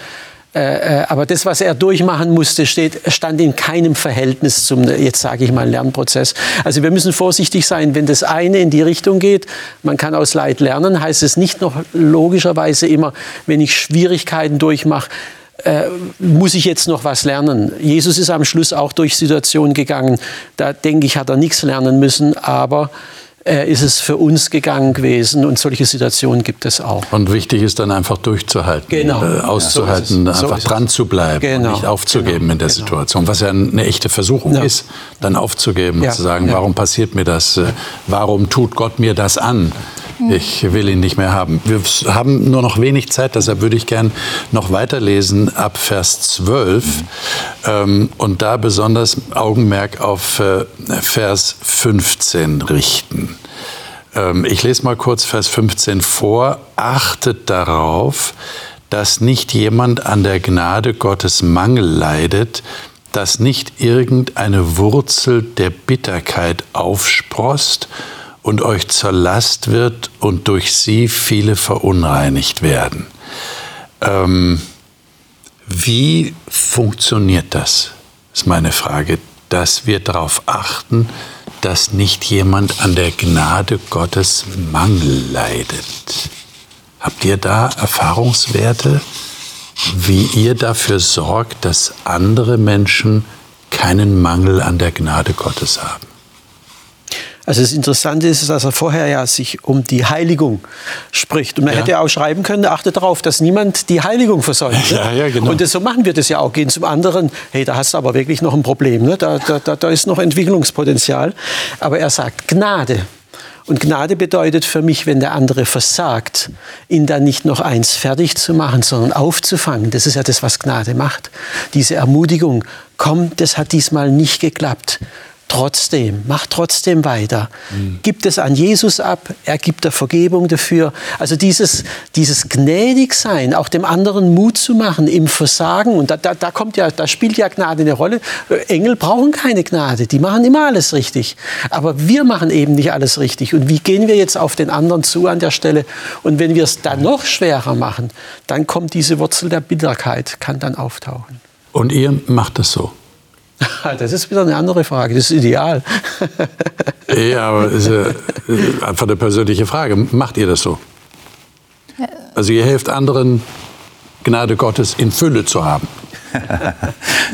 Äh, äh, aber das, was er durchmachen musste, steht, stand in keinem Verhältnis zum, jetzt sage ich mal, Lernprozess. Also wir müssen vorsichtig sein, wenn das eine in die Richtung geht, man kann aus Leid lernen, heißt es nicht noch logischerweise immer, wenn ich Schwierigkeiten durchmache, äh, muss ich jetzt noch was lernen? Jesus ist am Schluss auch durch Situationen gegangen. Da denke ich, hat er nichts lernen müssen, aber äh, ist es für uns gegangen gewesen und solche Situationen gibt es auch.
Und wichtig ist dann einfach durchzuhalten,
genau.
äh, auszuhalten, ja, so einfach so dran zu bleiben genau. nicht aufzugeben genau. in der genau. Situation, was ja eine echte Versuchung ja. ist, dann aufzugeben ja. und zu sagen, warum passiert mir das, äh, warum tut Gott mir das an? Ich will ihn nicht mehr haben. Wir haben nur noch wenig Zeit, deshalb würde ich gern noch weiterlesen ab Vers 12 mhm. ähm, und da besonders Augenmerk auf äh, Vers 15 richten. Ähm, ich lese mal kurz Vers 15 vor. Achtet darauf, dass nicht jemand an der Gnade Gottes Mangel leidet, dass nicht irgendeine Wurzel der Bitterkeit aufsproßt und euch zur Last wird und durch sie viele verunreinigt werden. Ähm, wie funktioniert das? Ist meine Frage, dass wir darauf achten, dass nicht jemand an der Gnade Gottes Mangel leidet. Habt ihr da Erfahrungswerte, wie ihr dafür sorgt, dass andere Menschen keinen Mangel an der Gnade Gottes haben?
Also das Interessante ist, dass er vorher ja sich um die Heiligung spricht. Und man ja. hätte auch schreiben können, achte darauf, dass niemand die Heiligung versäumt.
Ja, ja, genau.
Und das, so machen wir das ja auch. Gehen zum anderen, hey, da hast du aber wirklich noch ein Problem. Ne? Da, da, da ist noch Entwicklungspotenzial. Aber er sagt Gnade. Und Gnade bedeutet für mich, wenn der andere versagt, ihn dann nicht noch eins fertig zu machen, sondern aufzufangen. Das ist ja das, was Gnade macht. Diese Ermutigung, komm, das hat diesmal nicht geklappt trotzdem, mach trotzdem weiter. Mhm. Gibt es an Jesus ab, er gibt der Vergebung dafür. Also dieses, dieses Gnädigsein, auch dem anderen Mut zu machen im Versagen. Und da, da, da, kommt ja, da spielt ja Gnade eine Rolle. Engel brauchen keine Gnade, die machen immer alles richtig. Aber wir machen eben nicht alles richtig. Und wie gehen wir jetzt auf den anderen zu an der Stelle? Und wenn wir es dann noch schwerer machen, dann kommt diese Wurzel der Bitterkeit, kann dann auftauchen.
Und ihr macht es so?
Das ist wieder eine andere Frage. Das ist ideal.
Ja, aber es ist ja einfach eine persönliche Frage. Macht ihr das so? Also ihr helft anderen, Gnade Gottes in Fülle zu haben.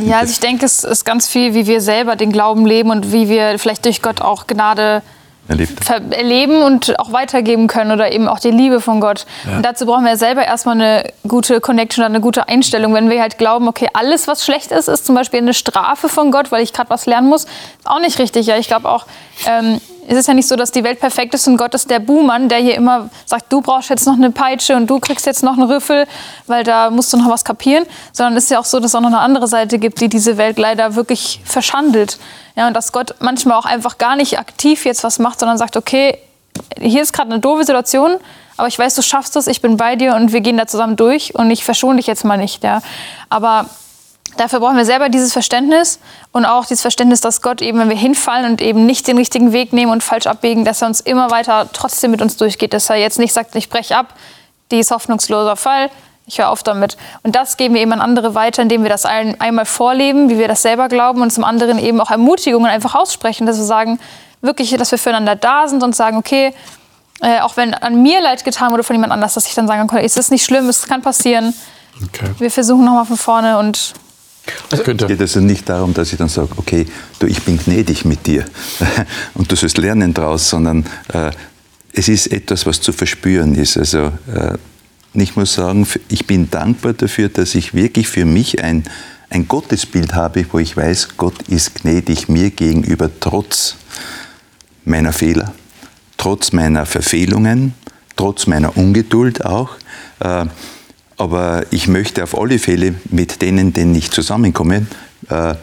Ja, also ich denke, es ist ganz viel, wie wir selber den Glauben leben und wie wir vielleicht durch Gott auch Gnade erlebt. erleben und auch weitergeben können oder eben auch die Liebe von Gott. Ja. Und dazu brauchen wir selber erstmal eine gute Connection oder eine gute Einstellung. Wenn wir halt glauben, okay, alles, was schlecht ist, ist zum Beispiel eine Strafe von Gott, weil ich gerade was lernen muss, ist auch nicht richtig. Ja, ich glaube auch, ähm, es ist ja nicht so, dass die Welt perfekt ist und Gott ist der Buhmann, der hier immer sagt, du brauchst jetzt noch eine Peitsche und du kriegst jetzt noch einen Rüffel, weil da musst du noch was kapieren. Sondern es ist ja auch so, dass es auch noch eine andere Seite gibt, die diese Welt leider wirklich verschandelt. Ja, und dass Gott manchmal auch einfach gar nicht aktiv jetzt was macht, sondern sagt, okay, hier ist gerade eine doofe Situation, aber ich weiß, du schaffst es, ich bin bei dir und wir gehen da zusammen durch und ich verschone dich jetzt mal nicht. Ja. Aber Dafür brauchen wir selber dieses Verständnis und auch dieses Verständnis, dass Gott eben, wenn wir hinfallen und eben nicht den richtigen Weg nehmen und falsch abbiegen, dass er uns immer weiter trotzdem mit uns durchgeht. Dass er jetzt nicht sagt, ich breche ab, die ist hoffnungsloser Fall, ich höre auf damit. Und das geben wir eben an andere weiter, indem wir das einmal vorleben, wie wir das selber glauben und zum anderen eben auch Ermutigungen einfach aussprechen, dass wir sagen, wirklich, dass wir füreinander da sind und sagen, okay, äh, auch wenn an mir Leid getan wurde von jemand anders, dass ich dann sagen kann, es ist nicht schlimm, es kann passieren. Okay. Wir versuchen nochmal von vorne und
also, es geht also nicht darum, dass ich dann sage, okay, du, ich bin gnädig mit dir und du sollst lernen draus, sondern äh, es ist etwas, was zu verspüren ist. Also äh, ich muss sagen, ich bin dankbar dafür, dass ich wirklich für mich ein, ein Gottesbild habe, wo ich weiß, Gott ist gnädig mir gegenüber, trotz meiner Fehler, trotz meiner Verfehlungen, trotz meiner Ungeduld auch. Äh, aber ich möchte auf alle Fälle mit denen, denen ich zusammenkomme, äh,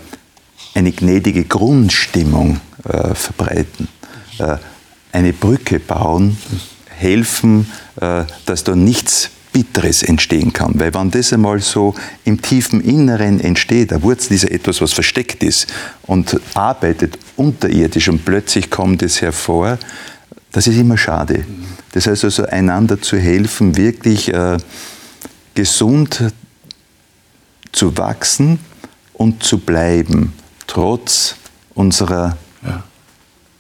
eine gnädige Grundstimmung äh, verbreiten, äh, eine Brücke bauen, helfen, dass da nichts Bitteres entstehen kann. Weil wenn das einmal so im tiefen Inneren entsteht, eine Wurzel ja etwas, was versteckt ist und arbeitet unterirdisch und plötzlich kommt es hervor, das ist immer schade. Das heißt also, einander zu helfen, wirklich gesund zu wachsen und zu bleiben, trotz unserer ja.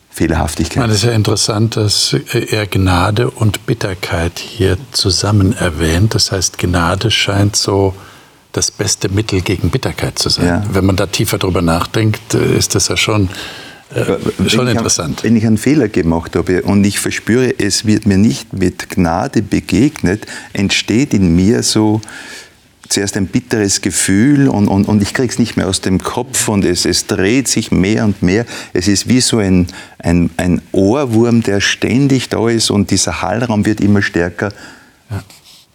Fehlerhaftigkeit.
Es ist ja interessant, dass er Gnade und Bitterkeit hier zusammen erwähnt. Das heißt, Gnade scheint so das beste Mittel gegen Bitterkeit zu sein. Ja. Wenn man da tiefer drüber nachdenkt, ist das ja schon äh, schon interessant.
Ich, wenn ich einen Fehler gemacht habe und ich verspüre, es wird mir nicht mit Gnade begegnet, entsteht in mir so zuerst ein bitteres Gefühl und, und, und ich kriege es nicht mehr aus dem Kopf und es, es dreht sich mehr und mehr. Es ist wie so ein, ein, ein Ohrwurm, der ständig da ist und dieser Hallraum wird immer stärker. Ja.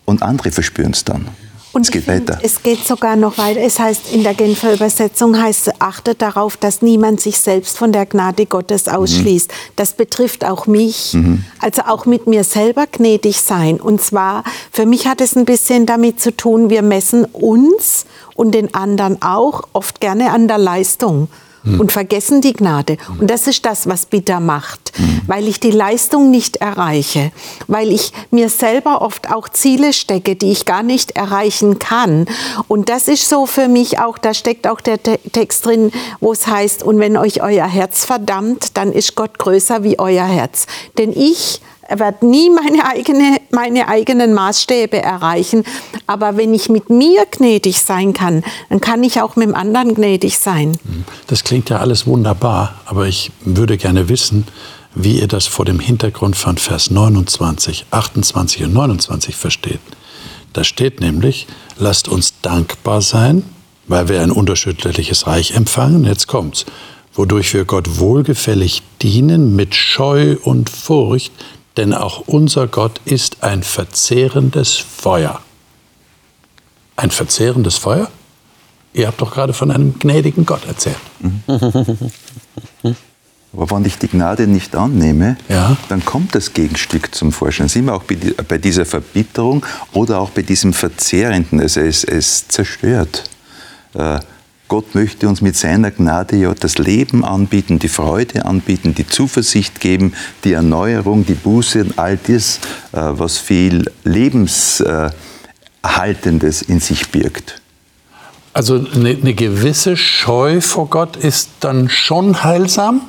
Und andere verspüren es dann.
Und es geht weiter. Es geht sogar noch weiter. Es heißt in der Genfer Übersetzung heißt es, achtet darauf, dass niemand sich selbst von der Gnade Gottes ausschließt. Mhm. Das betrifft auch mich. Mhm. Also auch mit mir selber gnädig sein. Und zwar, für mich hat es ein bisschen damit zu tun, wir messen uns und den anderen auch oft gerne an der Leistung mhm. und vergessen die Gnade. Und das ist das, was bitter macht, mhm. weil ich die Leistung nicht erreiche, weil ich mir selber oft auch Ziele stecke, die ich gar nicht erreichen kann. Und das ist so für mich auch, da steckt auch der Text drin, wo es heißt, und wenn euch euer Herz verdammt, dann ist Gott größer wie euer Herz. Denn ich er wird nie meine, eigene, meine eigenen Maßstäbe erreichen. Aber wenn ich mit mir gnädig sein kann, dann kann ich auch mit dem anderen gnädig sein.
Das klingt ja alles wunderbar, aber ich würde gerne wissen, wie ihr das vor dem Hintergrund von Vers 29, 28 und 29 versteht. Da steht nämlich, lasst uns dankbar sein, weil wir ein unterschiedliches Reich empfangen. Jetzt kommt's. Wodurch wir Gott wohlgefällig dienen mit Scheu und Furcht, denn auch unser Gott ist ein verzehrendes Feuer. Ein verzehrendes Feuer? Ihr habt doch gerade von einem gnädigen Gott erzählt.
Aber wenn ich die Gnade nicht annehme, ja. dann kommt das Gegenstück zum Vorschein. Sind wir auch bei dieser Verbitterung oder auch bei diesem Verzehrenden. Also es, es zerstört. Gott möchte uns mit seiner Gnade ja das Leben anbieten, die Freude anbieten, die Zuversicht geben, die Erneuerung, die Buße und all das, äh, was viel Lebenserhaltendes in sich birgt.
Also eine, eine gewisse Scheu vor Gott ist dann schon heilsam?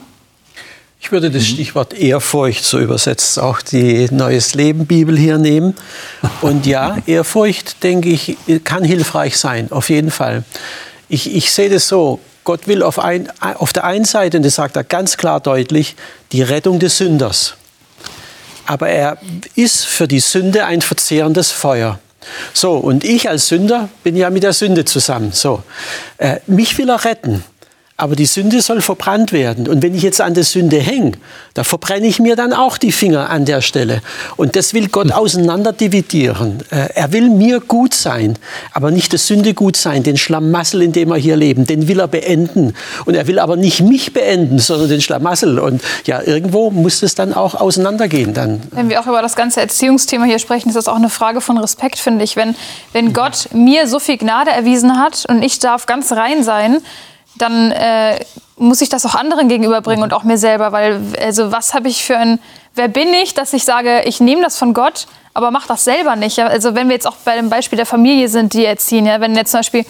Ich würde das mhm. Stichwort Ehrfurcht, so übersetzt auch die Neues Leben Bibel hier nehmen. Und ja, Ehrfurcht, denke ich, kann hilfreich sein, auf jeden Fall ich, ich sehe das so, Gott will auf, ein, auf der einen Seite, und das sagt er ganz klar deutlich, die Rettung des Sünders. Aber er ist für die Sünde ein verzehrendes Feuer. So, und ich als Sünder bin ja mit der Sünde zusammen. So, äh, mich will er retten. Aber die Sünde soll verbrannt werden. Und wenn ich jetzt an der Sünde hänge, da verbrenne ich mir dann auch die Finger an der Stelle. Und das will Gott auseinanderdividieren. Äh, er will mir gut sein, aber nicht das Sünde gut sein, den Schlamassel, in dem wir hier leben, den will er beenden. Und er will aber nicht mich beenden, sondern den Schlamassel. Und ja, irgendwo muss es dann auch auseinandergehen. Dann.
Wenn wir auch über das ganze Erziehungsthema hier sprechen, ist das auch eine Frage von Respekt, finde ich. Wenn, wenn Gott mir so viel Gnade erwiesen hat und ich darf ganz rein sein, dann äh, muss ich das auch anderen gegenüberbringen und auch mir selber, weil also was habe ich für ein, wer bin ich, dass ich sage, ich nehme das von Gott, aber mach das selber nicht. Also wenn wir jetzt auch bei dem Beispiel der Familie sind, die erziehen, ja, wenn jetzt zum Beispiel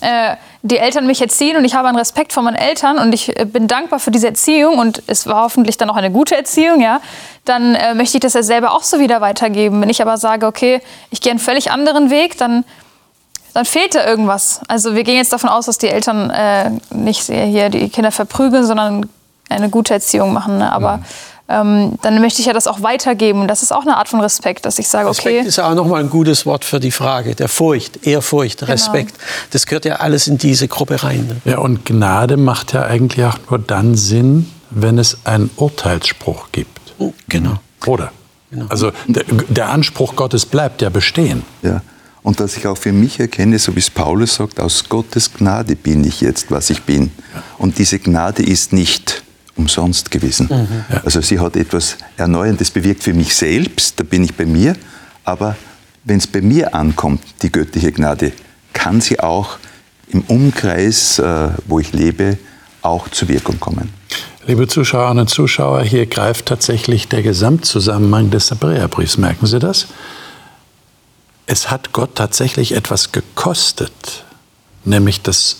äh, die Eltern mich erziehen und ich habe einen Respekt vor meinen Eltern und ich äh, bin dankbar für diese Erziehung und es war hoffentlich dann auch eine gute Erziehung, ja, dann äh, möchte ich das ja selber auch so wieder weitergeben. Wenn ich aber sage, okay, ich gehe einen völlig anderen Weg, dann dann fehlt da irgendwas. Also wir gehen jetzt davon aus, dass die Eltern äh, nicht hier die Kinder verprügeln, sondern eine gute Erziehung machen. Ne? Aber mhm. ähm, dann möchte ich ja das auch weitergeben. Das ist auch eine Art von Respekt, dass ich sage, okay.
Respekt ist auch nochmal ein gutes Wort für die Frage der Furcht, Ehrfurcht, genau. Respekt. Das gehört ja alles in diese Gruppe rein.
Ne? Ja, und Gnade macht ja eigentlich auch nur dann Sinn, wenn es einen Urteilsspruch gibt.
Genau.
Oder? Genau. Also der, der Anspruch Gottes bleibt ja bestehen.
Ja und dass ich auch für mich erkenne, so wie es Paulus sagt, aus Gottes Gnade bin ich jetzt, was ich bin. Und diese Gnade ist nicht umsonst gewesen. Mhm. Also sie hat etwas Erneuerndes bewirkt für mich selbst, da bin ich bei mir, aber wenn es bei mir ankommt, die göttliche Gnade, kann sie auch im Umkreis, äh, wo ich lebe, auch zur Wirkung kommen.
Liebe Zuschauerinnen und Zuschauer, hier greift tatsächlich der Gesamtzusammenhang des Hebräerbriefs. Merken Sie das? Es hat Gott tatsächlich etwas gekostet, nämlich das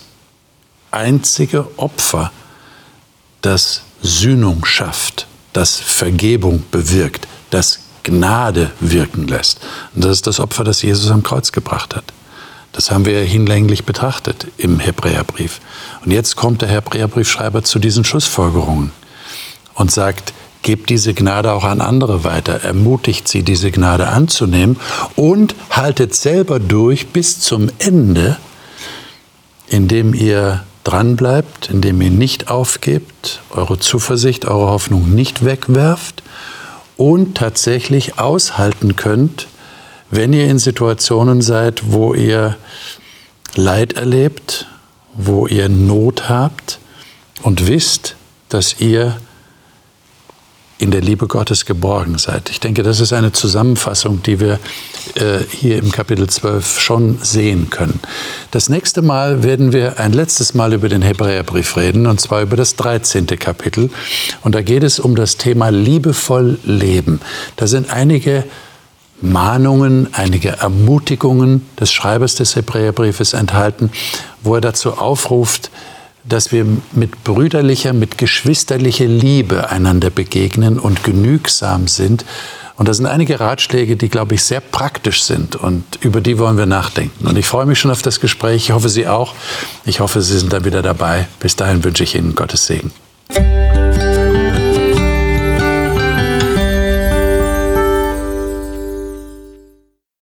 einzige Opfer, das Sühnung schafft, das Vergebung bewirkt, das Gnade wirken lässt. Und das ist das Opfer, das Jesus am Kreuz gebracht hat. Das haben wir hinlänglich betrachtet im Hebräerbrief. Und jetzt kommt der Hebräerbriefschreiber zu diesen Schlussfolgerungen und sagt, Gebt diese Gnade auch an andere weiter, ermutigt sie, diese Gnade anzunehmen. Und haltet selber durch bis zum Ende, indem ihr dranbleibt, indem ihr nicht aufgebt, eure Zuversicht, eure Hoffnung nicht wegwerft und tatsächlich aushalten könnt, wenn ihr in Situationen seid, wo ihr Leid erlebt, wo ihr Not habt und wisst, dass ihr in der Liebe Gottes geborgen seid. Ich denke, das ist eine Zusammenfassung, die wir äh, hier im Kapitel 12 schon sehen können. Das nächste Mal werden wir ein letztes Mal über den Hebräerbrief reden, und zwar über das 13. Kapitel. Und da geht es um das Thema liebevoll leben. Da sind einige Mahnungen, einige Ermutigungen des Schreibers des Hebräerbriefes enthalten, wo er dazu aufruft, dass wir mit brüderlicher, mit geschwisterlicher Liebe einander begegnen und genügsam sind. Und das sind einige Ratschläge, die, glaube ich, sehr praktisch sind und über die wollen wir nachdenken. Und ich freue mich schon auf das Gespräch. Ich hoffe, Sie auch. Ich hoffe, Sie sind dann wieder dabei. Bis dahin wünsche ich Ihnen Gottes Segen.